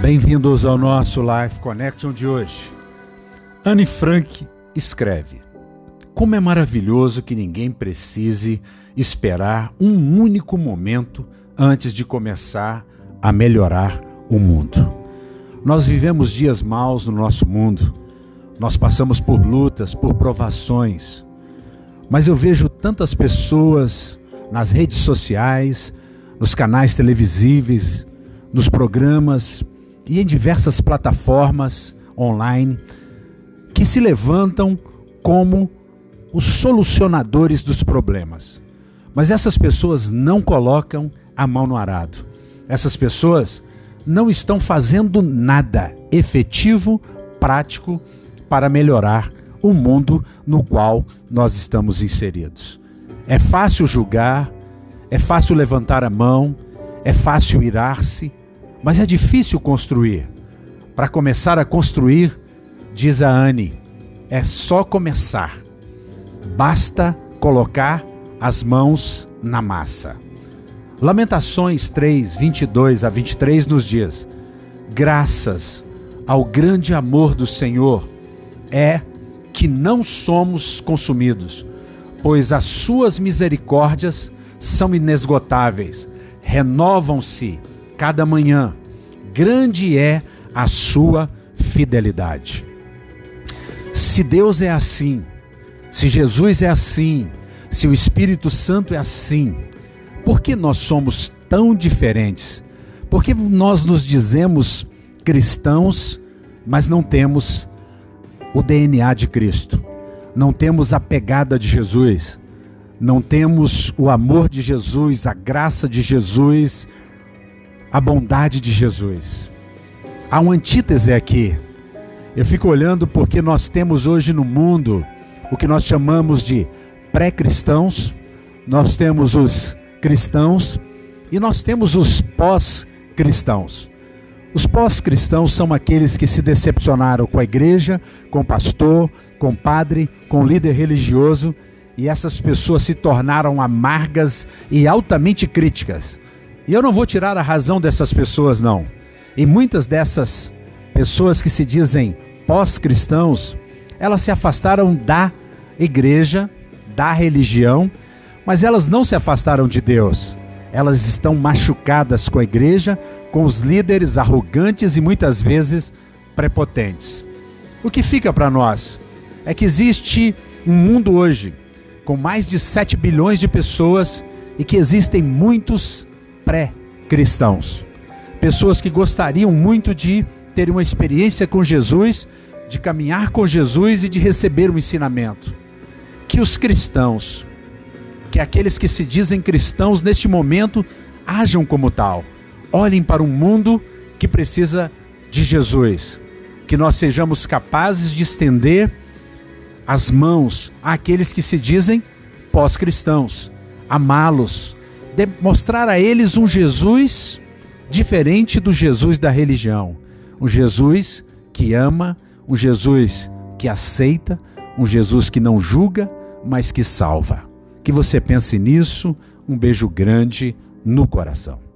Bem-vindos ao nosso Life Connection de hoje. Anne Frank escreve: Como é maravilhoso que ninguém precise esperar um único momento antes de começar a melhorar o mundo. Nós vivemos dias maus no nosso mundo, nós passamos por lutas, por provações, mas eu vejo tantas pessoas nas redes sociais, nos canais televisíveis, nos programas, e em diversas plataformas online que se levantam como os solucionadores dos problemas. Mas essas pessoas não colocam a mão no arado. Essas pessoas não estão fazendo nada efetivo, prático para melhorar o mundo no qual nós estamos inseridos. É fácil julgar, é fácil levantar a mão, é fácil irar-se, mas é difícil construir. Para começar a construir, diz a Anne, é só começar. Basta colocar as mãos na massa. Lamentações 3, 22 a 23 nos diz: Graças ao grande amor do Senhor é que não somos consumidos, pois as suas misericórdias são inesgotáveis, renovam-se cada manhã. Grande é a sua fidelidade. Se Deus é assim, se Jesus é assim, se o Espírito Santo é assim, por que nós somos tão diferentes? Por que nós nos dizemos cristãos, mas não temos o DNA de Cristo? Não temos a pegada de Jesus? Não temos o amor de Jesus, a graça de Jesus, a bondade de Jesus. Há uma antítese aqui. Eu fico olhando porque nós temos hoje no mundo o que nós chamamos de pré-cristãos, nós temos os cristãos e nós temos os pós-cristãos. Os pós-cristãos são aqueles que se decepcionaram com a igreja, com o pastor, com o padre, com o líder religioso e essas pessoas se tornaram amargas e altamente críticas. E eu não vou tirar a razão dessas pessoas, não. E muitas dessas pessoas que se dizem pós-cristãos, elas se afastaram da igreja, da religião, mas elas não se afastaram de Deus. Elas estão machucadas com a igreja, com os líderes arrogantes e muitas vezes prepotentes. O que fica para nós é que existe um mundo hoje com mais de 7 bilhões de pessoas e que existem muitos pré-cristãos. Pessoas que gostariam muito de ter uma experiência com Jesus, de caminhar com Jesus e de receber um ensinamento. Que os cristãos, que aqueles que se dizem cristãos neste momento, ajam como tal. Olhem para um mundo que precisa de Jesus. Que nós sejamos capazes de estender as mãos àqueles que se dizem pós-cristãos, amá-los, mostrar a eles um Jesus diferente do Jesus da religião. Um Jesus que ama, um Jesus que aceita, um Jesus que não julga, mas que salva. Que você pense nisso. Um beijo grande no coração.